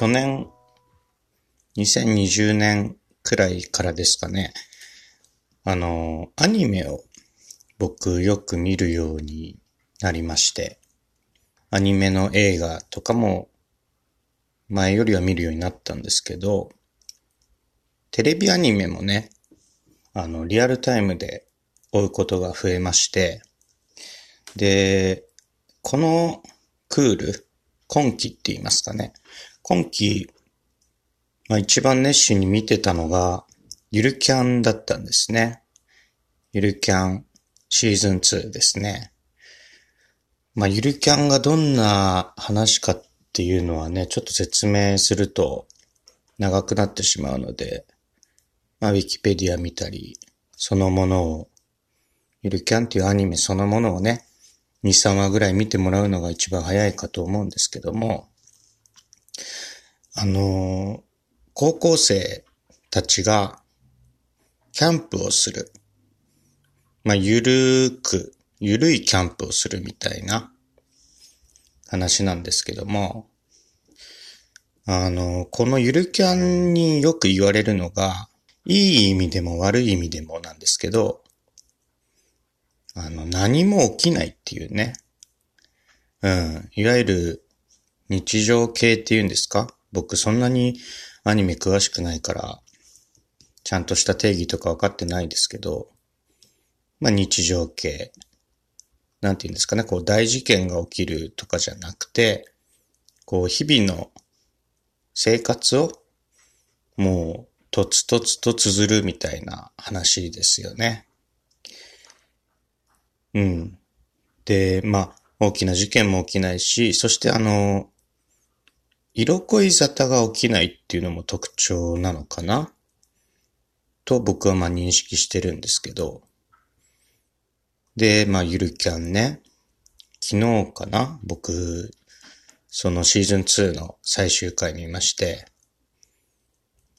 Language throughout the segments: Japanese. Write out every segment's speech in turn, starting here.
去年、2020年くらいからですかね、あの、アニメを僕よく見るようになりまして、アニメの映画とかも前よりは見るようになったんですけど、テレビアニメもね、あの、リアルタイムで追うことが増えまして、で、このクール、今期って言いますかね。今期、まあ一番熱心に見てたのが、ゆるキャンだったんですね。ゆるキャンシーズン2ですね。まあゆるキャンがどんな話かっていうのはね、ちょっと説明すると長くなってしまうので、まあウィキペディア見たり、そのものを、ゆるキャンっていうアニメそのものをね、2、3話ぐらい見てもらうのが一番早いかと思うんですけども、あの、高校生たちがキャンプをする。まあ、ゆるーく、ゆるいキャンプをするみたいな話なんですけども、あの、このゆるキャンによく言われるのが、いい意味でも悪い意味でもなんですけど、あの、何も起きないっていうね。うん。いわゆる日常系っていうんですか？僕そんなにアニメ詳しくないから、ちゃんとした定義とか分かってないですけど、まあ日常系。なんて言うんですかね、こう大事件が起きるとかじゃなくて、こう日々の生活をもうとつとつと綴るみたいな話ですよね。うん。で、まあ、大きな事件も起きないし、そしてあの、色恋沙汰が起きないっていうのも特徴なのかな？と僕はまあ認識してるんですけど。で、まあ、ゆるキャンね。昨日かな？僕、そのシーズン2の最終回見まして、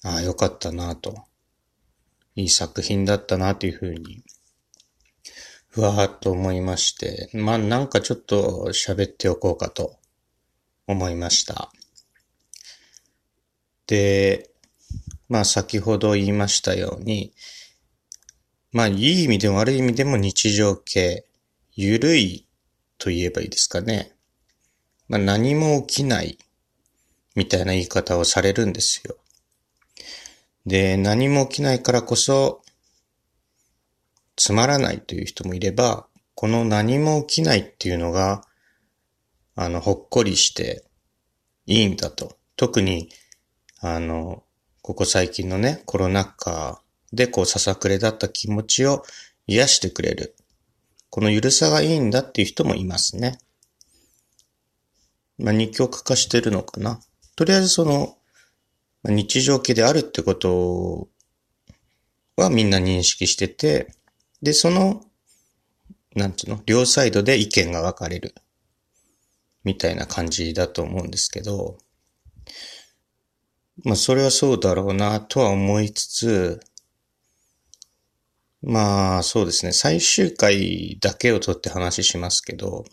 ああ、よかったなと。いい作品だったなというふうにふわーっと思いまして、まあなんかちょっと喋っておこうかと思いました。で、まあ先ほど言いましたように、まあいい意味でも悪い意味でも日常系、ゆるいと言えばいいですかね。まあ何も起きないみたいな言い方をされるんですよ。で、何も起きないからこそつまらないという人もいれば、この何も起きないっていうのが、あの、ほっこりしていいんだと。特に、あの、ここ最近のね、コロナ禍でこうささくれだった気持ちを癒してくれる。このゆるさがいいんだっていう人もいますね。まあ、二極化してるのかな。とりあえずその、日常系であるってことはみんな認識してて、で、その、なんていうの、両サイドで意見が分かれる。みたいな感じだと思うんですけど、まあそれはそうだろうなとは思いつつ、まあそうですね、最終回だけをとって話しますけど、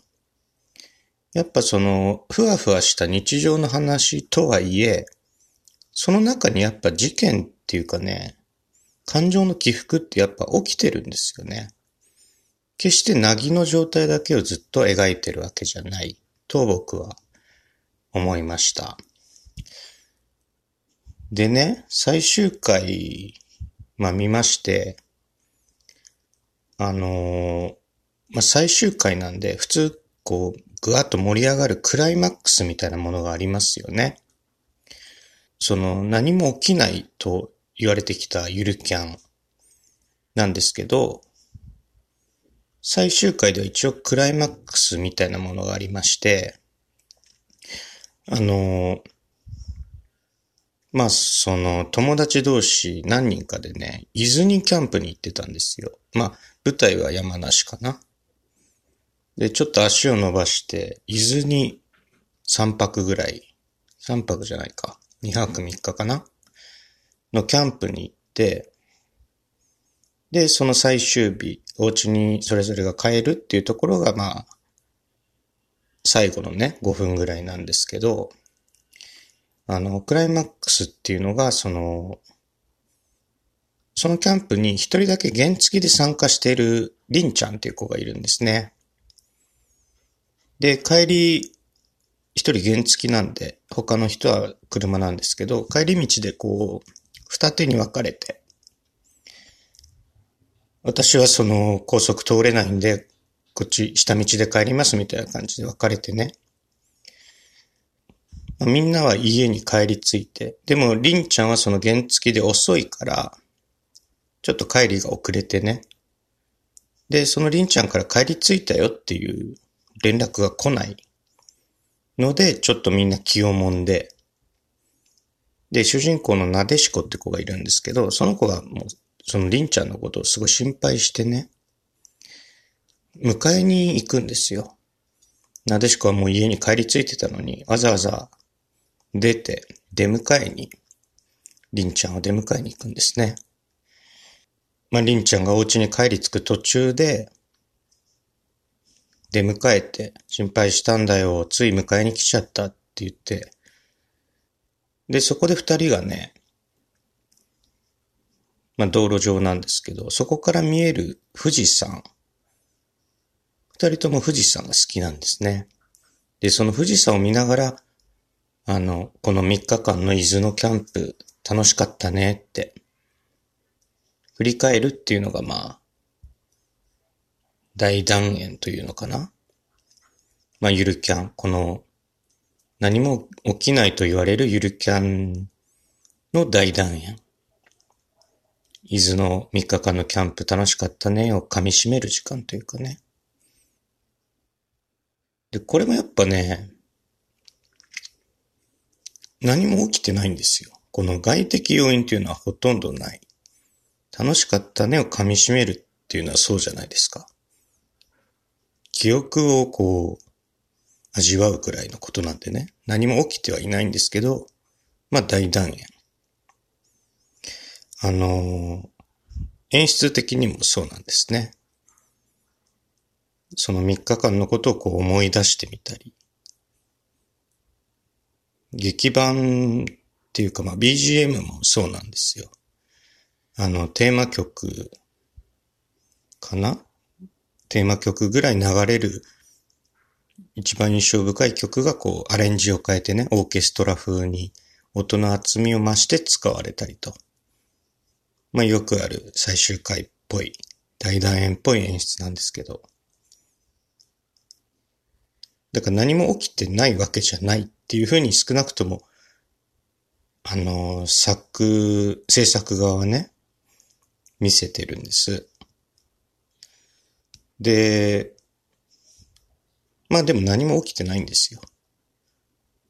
やっぱその、ふわふわした日常の話とはいえ、その中にやっぱ事件っていうかね、感情の起伏ってやっぱ起きてるんですよね。決してなぎの状態だけをずっと描いてるわけじゃないと僕は思いました。でね、最終回、まあ見まして、あのー、まあ最終回なんで普通こうぐわっと盛り上がるクライマックスみたいなものがありますよね。その何も起きないと言われてきたゆるキャンなんですけど、最終回では一応クライマックスみたいなものがありまして、あの、まあ、その友達同士何人かでね、伊豆にキャンプに行ってたんですよ。まあ、舞台は山梨かな。で、ちょっと足を伸ばして、伊豆に3泊ぐらい、3泊じゃないか、2泊3日かなのキャンプに行って、で、その最終日、お家にそれぞれが帰るっていうところが、まあ、最後のね、5分ぐらいなんですけど、あの、クライマックスっていうのが、その、そのキャンプに一人だけ原付で参加しているリンちゃんっていう子がいるんですね。で、帰り、一人原付なんで、他の人は車なんですけど、帰り道でこう、二手に分かれて、私はその高速通れないんで、こっち下道で帰りますみたいな感じで分かれてね。みんなは家に帰り着いて、でもりんちゃんはその原付で遅いから、ちょっと帰りが遅れてね。で、そのりんちゃんから帰り着いたよっていう連絡が来ないので、ちょっとみんな気をもんで、で、主人公のなでしこって子がいるんですけど、その子がもう、そのりんちゃんのことをすごい心配してね、迎えに行くんですよ。なでしこはもう家に帰り着いてたのに、わざわざ出て、出迎えに、りんちゃんを出迎えに行くんですね。まあ、りんちゃんがお家に帰り着く途中で、出迎えて、心配したんだよ、つい迎えに来ちゃったって言って、で、そこで二人がね、まあ、道路上なんですけど、そこから見える富士山。二人とも富士山が好きなんですね。で、その富士山を見ながら、あの、この3日間の伊豆のキャンプ楽しかったねって、振り返るっていうのがまあ、大断言というのかな。まあ、ゆるキャン、この何も起きないと言われるゆるキャンの大団円。伊豆の3日間のキャンプ楽しかったねを噛み締める時間というかね。で、これもやっぱね、何も起きてないんですよ。この外的要因っていうのはほとんどない。楽しかったねを噛み締めるっていうのはそうじゃないですか。記憶をこう、味わうくらいのことなんでね。何も起きてはいないんですけど、まあ大断言。あの、演出的にもそうなんですね。その3日間のことをこう思い出してみたり。劇版っていうかまあ BGM もそうなんですよ。あの、テーマ曲かな？テーマ曲ぐらい流れる一番印象深い曲がこうアレンジを変えてね、オーケストラ風に音の厚みを増して使われたりと。まあよくある最終回っぽい、大団円っぽい演出なんですけど。だから何も起きてないわけじゃないっていうふうに少なくとも、あの、作、制作側はね、見せてるんです。で、まあでも何も起きてないんですよ。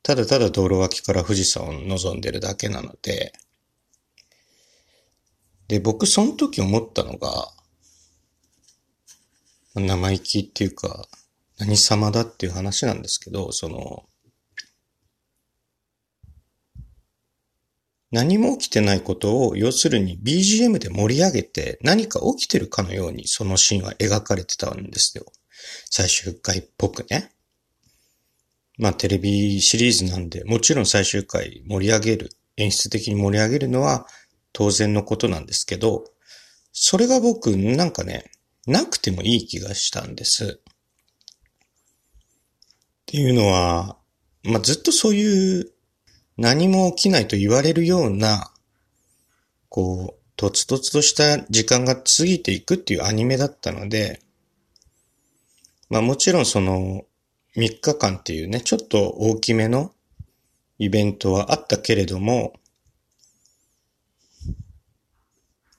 ただただ道路脇から富士山を望んでるだけなので、で、僕その時思ったのが、生意気っていうか、何様だっていう話なんですけど、その、何も起きてないことを、要するに BGM で盛り上げて何か起きてるかのようにそのシーンは描かれてたんですよ。最終回っぽくね。まあテレビシリーズなんで、もちろん最終回盛り上げる、演出的に盛り上げるのは当然のことなんですけど、それが僕なんかね、なくてもいい気がしたんです。っていうのは、まあずっとそういう何も起きないと言われるような、こう、とつとつとした時間が過ぎていくっていうアニメだったので、まあもちろんその3日間っていうね、ちょっと大きめのイベントはあったけれども、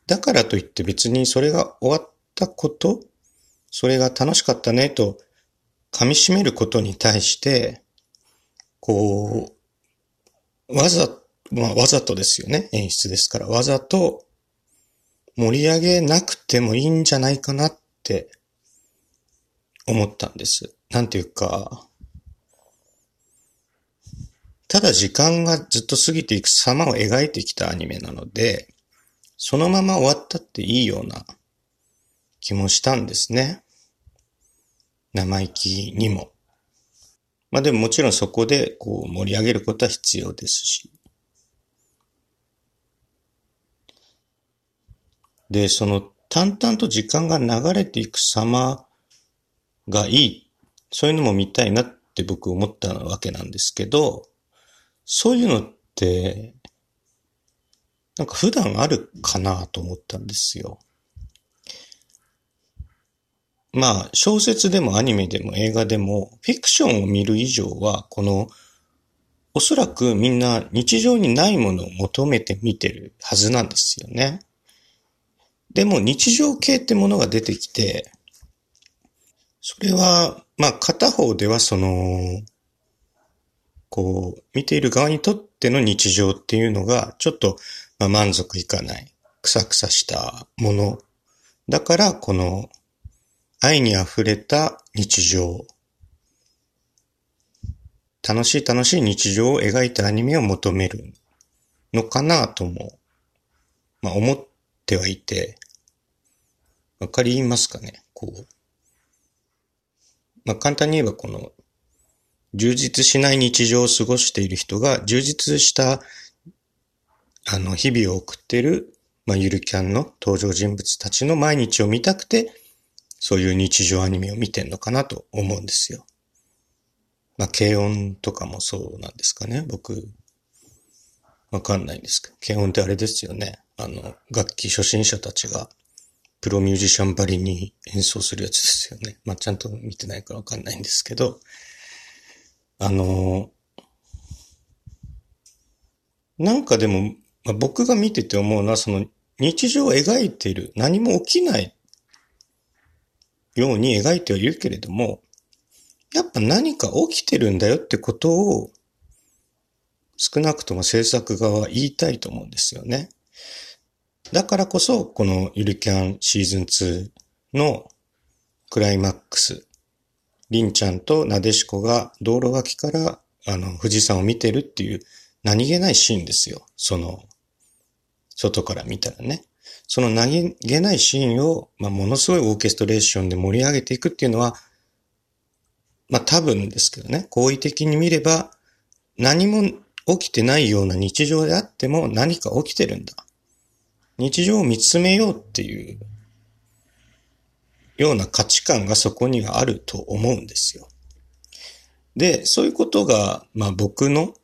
だからといって別にそれが終わったこと、それが楽しかったねと噛み締めることに対して、こう、わざ、まあわざとですよね。演出ですから。わざと盛り上げなくてもいいんじゃないかなって思ったんです。なんていうか、ただ時間がずっと過ぎていく様を描いてきたアニメなので、そのまま終わったっていいような気もしたんですね。生意気にも。まあでももちろんそこでこう盛り上げることは必要ですし。で、その淡々と時間が流れていく様がいい。そういうのも見たいなって僕思ったわけなんですけど、そういうのって、なんか普段あるかなと思ったんですよ。まあ、小説でもアニメでも映画でも、フィクションを見る以上は、この、おそらくみんな日常にないものを求めて見てるはずなんですよね。でも日常系ってものが出てきて、それは、まあ片方ではその、こう、見ている側にとっての日常っていうのが、ちょっと、まあ、満足いかない、くさくさしたもの。だから、この、愛に溢れた日常。楽しい楽しい日常を描いたアニメを求めるのかなとも、まあ思ってはいて、わかりますかね？こう。まあ簡単に言えばこの、充実しない日常を過ごしている人が充実したあの日々を送ってる、まあゆるキャンの登場人物たちの毎日を見たくてそういう日常アニメを見てんのかなと思うんですよ。まあ、軽音とかもそうなんですかね、僕。わかんないんですけど。軽音ってあれですよね。あの、楽器初心者たちが、プロミュージシャンばりに演奏するやつですよね。まあ、ちゃんと見てないからわかんないんですけど、あの、なんかでも、まあ、僕が見てて思うのは、その日常を描いている、何も起きないように描いてはいるけれども、やっぱ何か起きてるんだよってことを、少なくとも制作側は言いたいと思うんですよね。だからこそ、このゆるキャンシーズン2のクライマックス、りんちゃんとなでしこが道路脇からあの富士山を見てるっていう何気ないシーンですよ。その、外から見たらね。その何気ないシーンを、まあ、ものすごいオーケストレーションで盛り上げていくっていうのは、まあ、多分ですけどね、好意的に見れば、何も起きてないような日常であっても何か起きてるんだ。日常を見つめようっていうような価値観がそこにはあると思うんですよ。で、そういうことが、まあ僕の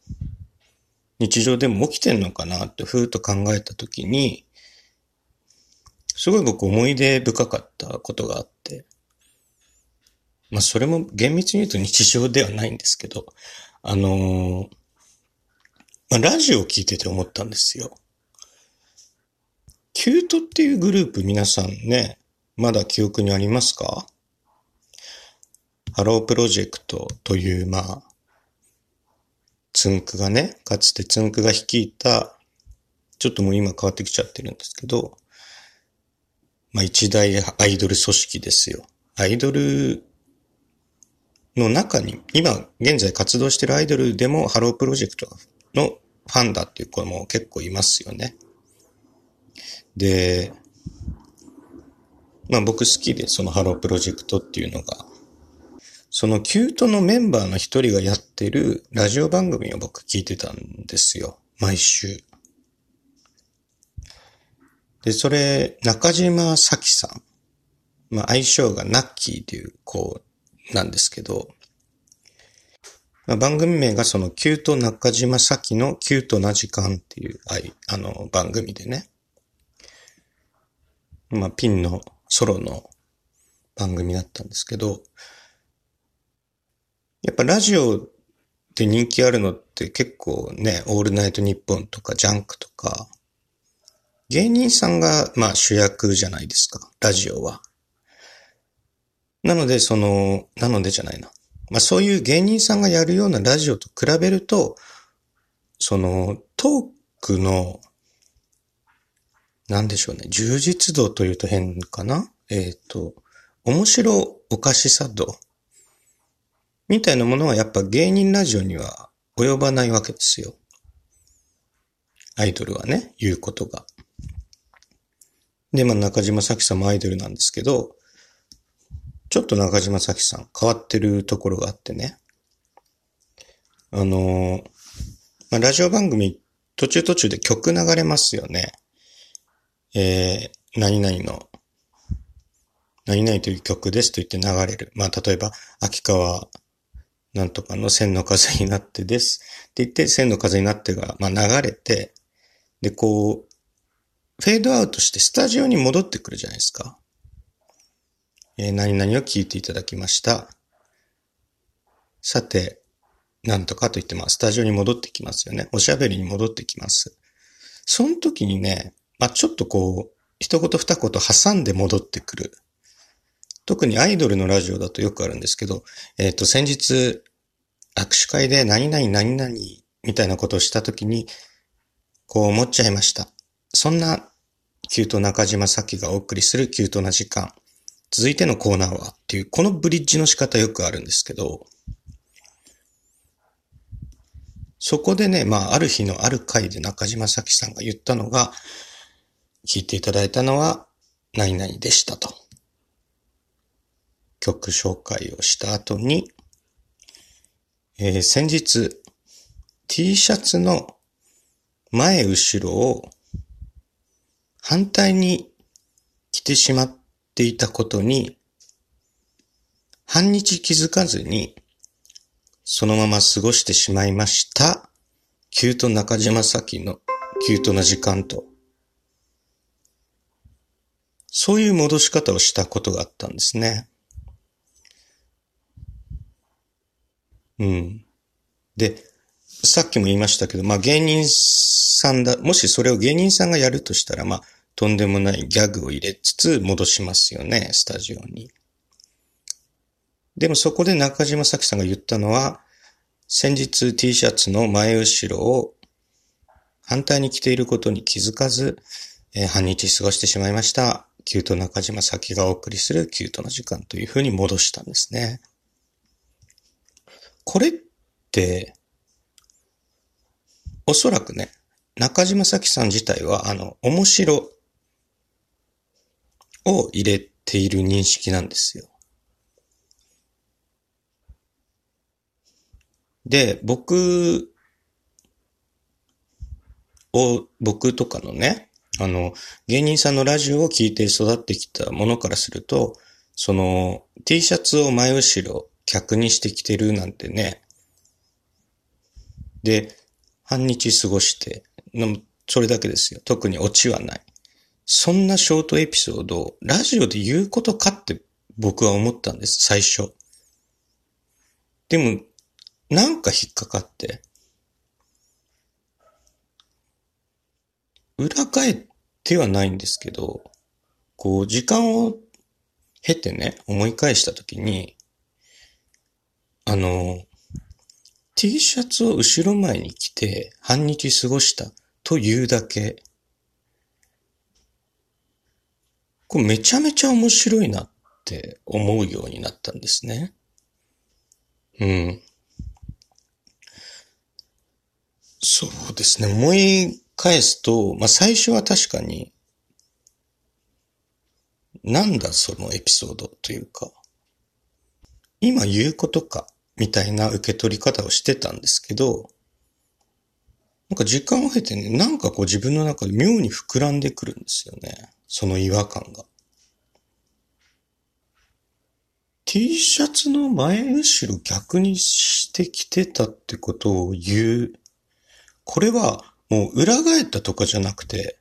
日常でも起きてんのかなってふーっと考えたときに、すごい僕思い出深かったことがあって、まあそれも厳密に言うと日常ではないんですけど、あのー、まあ、ラジオを聞いてて思ったんですよ。キュートっていうグループ皆さんね、まだ記憶にありますか？ハロープロジェクトという、まあ、つんくがね、かつてつんくが率いた、ちょっともう今変わってきちゃってるんですけど、まあ一大アイドル組織ですよ。アイドルの中に、今現在活動してるアイドルでもハロープロジェクトのファンだっていう子も結構いますよね。で、まあ僕好きでそのハロープロジェクトっていうのが、そのキュートのメンバーの一人がやってるラジオ番組を僕聞いてたんですよ。毎週。で、それ、中島早貴さん。まあ、愛称がナッキーという子なんですけど、まあ、番組名がそのキュート中島早貴のキュートな時間っていう、あの、番組でね。まあ、ピンのソロの番組だったんですけど、やっぱラジオで人気あるのって結構ね、オールナイトニッポンとかジャンクとか、芸人さんが、まあ主役じゃないですか、ラジオは。なので、その、なのでじゃないな。まあそういう芸人さんがやるようなラジオと比べると、その、トークの、なんでしょうね、充実度というと変かなえっ、ー、と、面白おかしさ度みたいなものはやっぱ芸人ラジオには及ばないわけですよ。アイドルはね、言うことが。で、まあ中島咲さんもアイドルなんですけど、ちょっと中島咲さん変わってるところがあってね。あのまあ、ラジオ番組途中途中で曲流れますよね。えー、何々の、何々という曲ですと言って流れる。まあ、例えば、秋川なんとかの千の風になってですって言って千の風になってが、まあ、流れて、で、こう、フェードアウトしてスタジオに戻ってくるじゃないですか。えー、何々を聞いていただきました。さて、なんとかと言って、まあ、スタジオに戻ってきますよね。おしゃべりに戻ってきます。その時にね、まあ、ちょっとこう、一言二言挟んで戻ってくる。特にアイドルのラジオだとよくあるんですけど、えっ、ー、と、先日、握手会で何々何々みたいなことをした時に、こう思っちゃいました。そんな、キュート中島咲がお送りするキュートな時間。続いてのコーナーはっていう、このブリッジの仕方よくあるんですけど、そこでね、まあ、ある日のある回で中島咲さんが言ったのが、聞いていただいたのは、何々でしたと。曲紹介をした後に、えー、先日、T シャツの前後ろを反対に着てしまっていたことに、半日気づかずに、そのまま過ごしてしまいました。キュート中島咲のキュートな時間とそういう戻し方をしたことがあったんですね。うん。で、さっきも言いましたけど、まあ芸人さんだ、もしそれを芸人さんがやるとしたら、まあとんでもないギャグを入れつつ戻しますよね、スタジオに。でもそこで中島咲さんが言ったのは、先日 T シャツの前後ろを反対に着ていることに気づかず、えー、半日過ごしてしまいました。キュート中島咲がお送りするキュートな時間という風に戻したんですね。これって、おそらくね、中島咲さん自体は、あの、面白を入れている認識なんですよ。で、僕を、僕とかのね、あの、芸人さんのラジオを聞いて育ってきたものからすると、その、T シャツを前後ろ客にしてきてるなんてね。で、半日過ごして、それだけですよ。特にオチはない。そんなショートエピソードをラジオで言うことかって僕は思ったんです、最初。でも、なんか引っかかって、裏返ってはないんですけど、こう、時間を経てね、思い返したときに、あの、T シャツを後ろ前に着て半日過ごしたというだけ、これめちゃめちゃ面白いなって思うようになったんですね。うん。そうですね。思い返すと、まあ、最初は確かに、なんだそのエピソードというか、今言うことか、みたいな受け取り方をしてたんですけど、なんか時間を経てね、なんかこう自分の中で妙に膨らんでくるんですよね。その違和感が。T シャツの前後ろ逆にしてきてたってことを言う。これはもう裏返ったとかじゃなくて、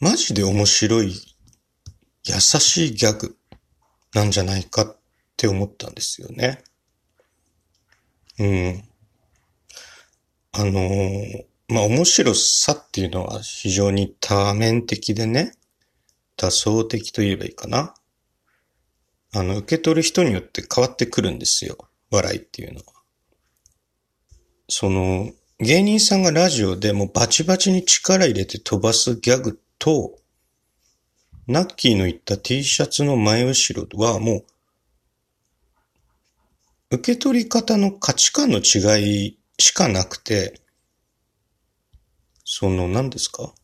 マジで面白い、優しいギャグなんじゃないかって思ったんですよね。うん。あの、まあ、面白さっていうのは非常に多面的でね、多層的と言えばいいかな。あの、受け取る人によって変わってくるんですよ。笑いっていうのは。その、芸人さんがラジオでもバチバチに力入れて飛ばすギャグと、ナッキーの言った T シャツの前後ろはもう、受け取り方の価値観の違いしかなくて、その何ですか？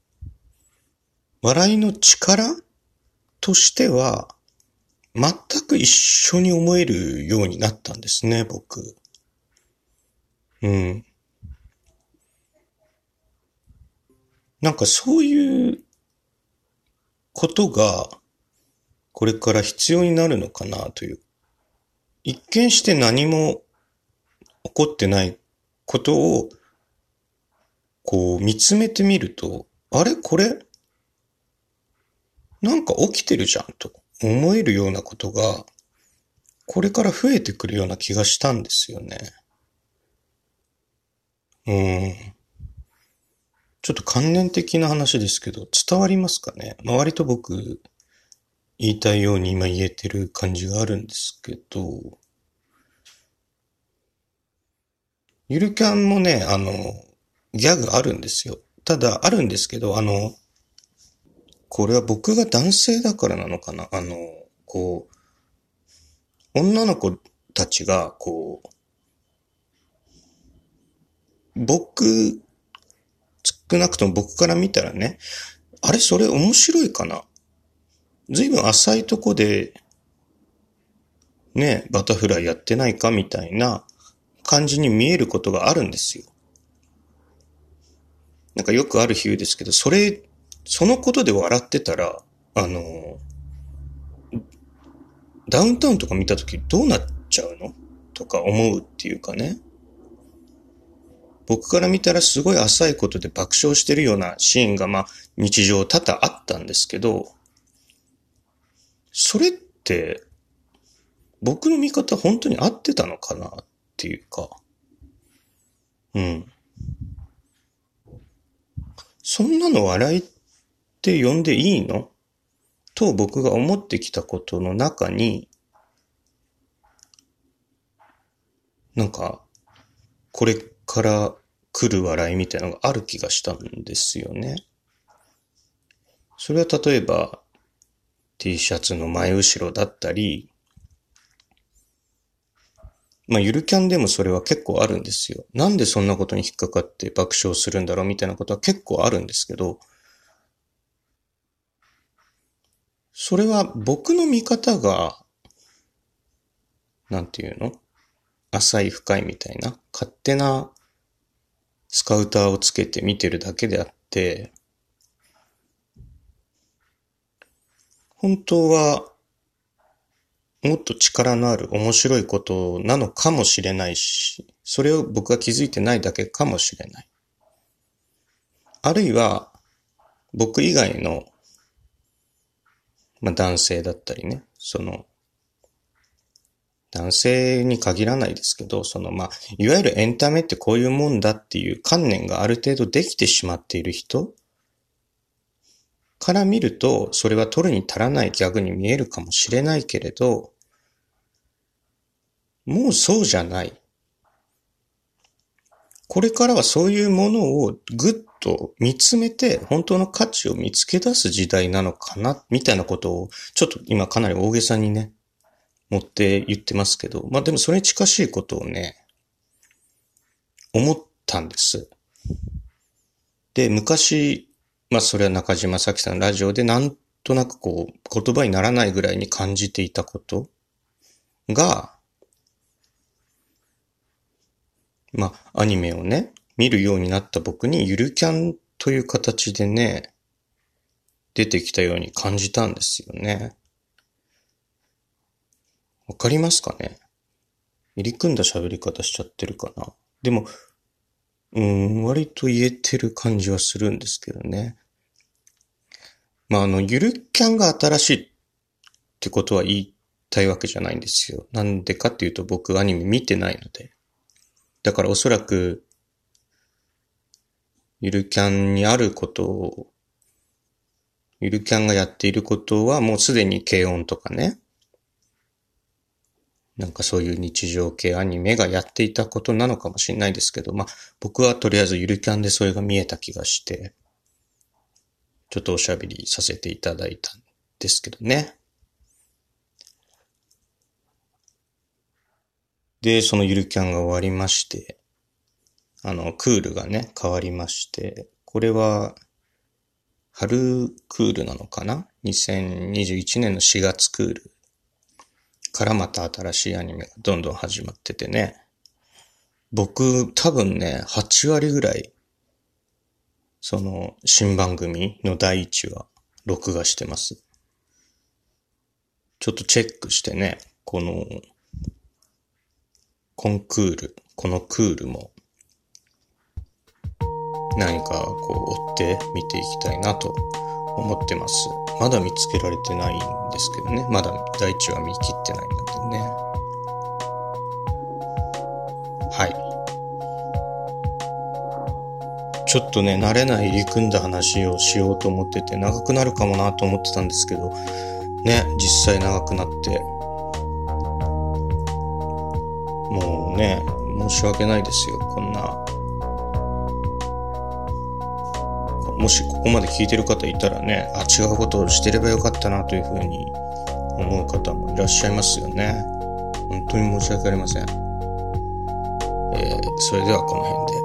笑いの力としては、全く一緒に思えるようになったんですね、僕。うん。なんかそういうことが、これから必要になるのかなという。一見して何も起こってないことを、こう見つめてみると、あれ？これ？なんか起きてるじゃんと思えるようなことが、これから増えてくるような気がしたんですよね。うん。ちょっと関連的な話ですけど、伝わりますかね、まあ、割と僕、言いたいように今言えてる感じがあるんですけど、ゆるキャンもね、あの、ギャグあるんですよ。ただ、あるんですけど、あの、これは僕が男性だからなのかな？あの、こう、女の子たちが、こう、僕、少なくとも僕から見たらね、あれそれ面白いかな？随分浅いとこで、ね、バタフライやってないかみたいな感じに見えることがあるんですよ。なんかよくある比喩ですけど、それそのことで笑ってたら、あの、ダウンタウンとか見たときどうなっちゃうの？とか思うっていうかね。僕から見たらすごい浅いことで爆笑してるようなシーンがまあ日常多々あったんですけど、それって僕の見方本当に合ってたのかな？っっていうか、うん。そんなの笑いって呼んでいいの？と僕が思ってきたことの中に、なんか、これから来る笑いみたいなのがある気がしたんですよね。それは例えば T シャツの前後ろだったり、まあ、ゆるキャンでもそれは結構あるんですよ。なんでそんなことに引っかかって爆笑するんだろうみたいなことは結構あるんですけど、それは僕の見方が、なんていうの？浅い深いみたいな、勝手なスカウターをつけて見てるだけであって、本当は、もっと力のある面白いことなのかもしれないし、それを僕が気づいてないだけかもしれない。あるいは、僕以外のまあ男性だったりね、その、男性に限らないですけど、そのまあ、いわゆるエンタメってこういうもんだっていう観念がある程度できてしまっている人から見ると、それは取るに足らないギャグに見えるかもしれないけれど、もうそうじゃない。これからはそういうものをぐっと見つめて本当の価値を見つけ出す時代なのかな、みたいなことを、ちょっと今かなり大げさにね、持って言ってますけど、まあでもそれに近しいことをね、思ったんです。で、昔、まあそれは中島咲さんラジオでなんとなくこう言葉にならないぐらいに感じていたことが、まあ、アニメをね、見るようになった僕にゆるキャンという形でね、出てきたように感じたんですよね。わかりますかね？入り組んだ喋り方しちゃってるかな？でも、うん、割と言えてる感じはするんですけどね。まあ、あの、ゆるキャンが新しいってことは言いたいわけじゃないんですよ。なんでかっていうと僕アニメ見てないので。だからおそらく、ゆるキャンにあることを、ゆるキャンがやっていることはもうすでに軽音とかね、なんかそういう日常系アニメがやっていたことなのかもしれないですけど、まあ僕はとりあえずゆるキャンでそれが見えた気がして、ちょっとおしゃべりさせていただいたんですけどね。で、そのゆるキャンが終わりまして、あの、クールがね、変わりまして、これは、春クールなのかな ?2021 年の4月クールからまた新しいアニメがどんどん始まっててね。僕、多分ね、8割ぐらいその、新番組の第一話、録画してます。ちょっとチェックしてね、この、コンクール、このクールも、何かこう追って見ていきたいなと思ってます。まだ見つけられてないんですけどね。まだ第一話見切ってないのでね。はい。ちょっとね、慣れない入り組んだ話をしようと思ってて、長くなるかもなと思ってたんですけど、ね、実際長くなって、もうね、申し訳ないですよ、こんな。もしここまで聞いてる方いたらね、あ、違うことをしてればよかったなというふうに思う方もいらっしゃいますよね。本当に申し訳ありません。えー、それではこの辺で。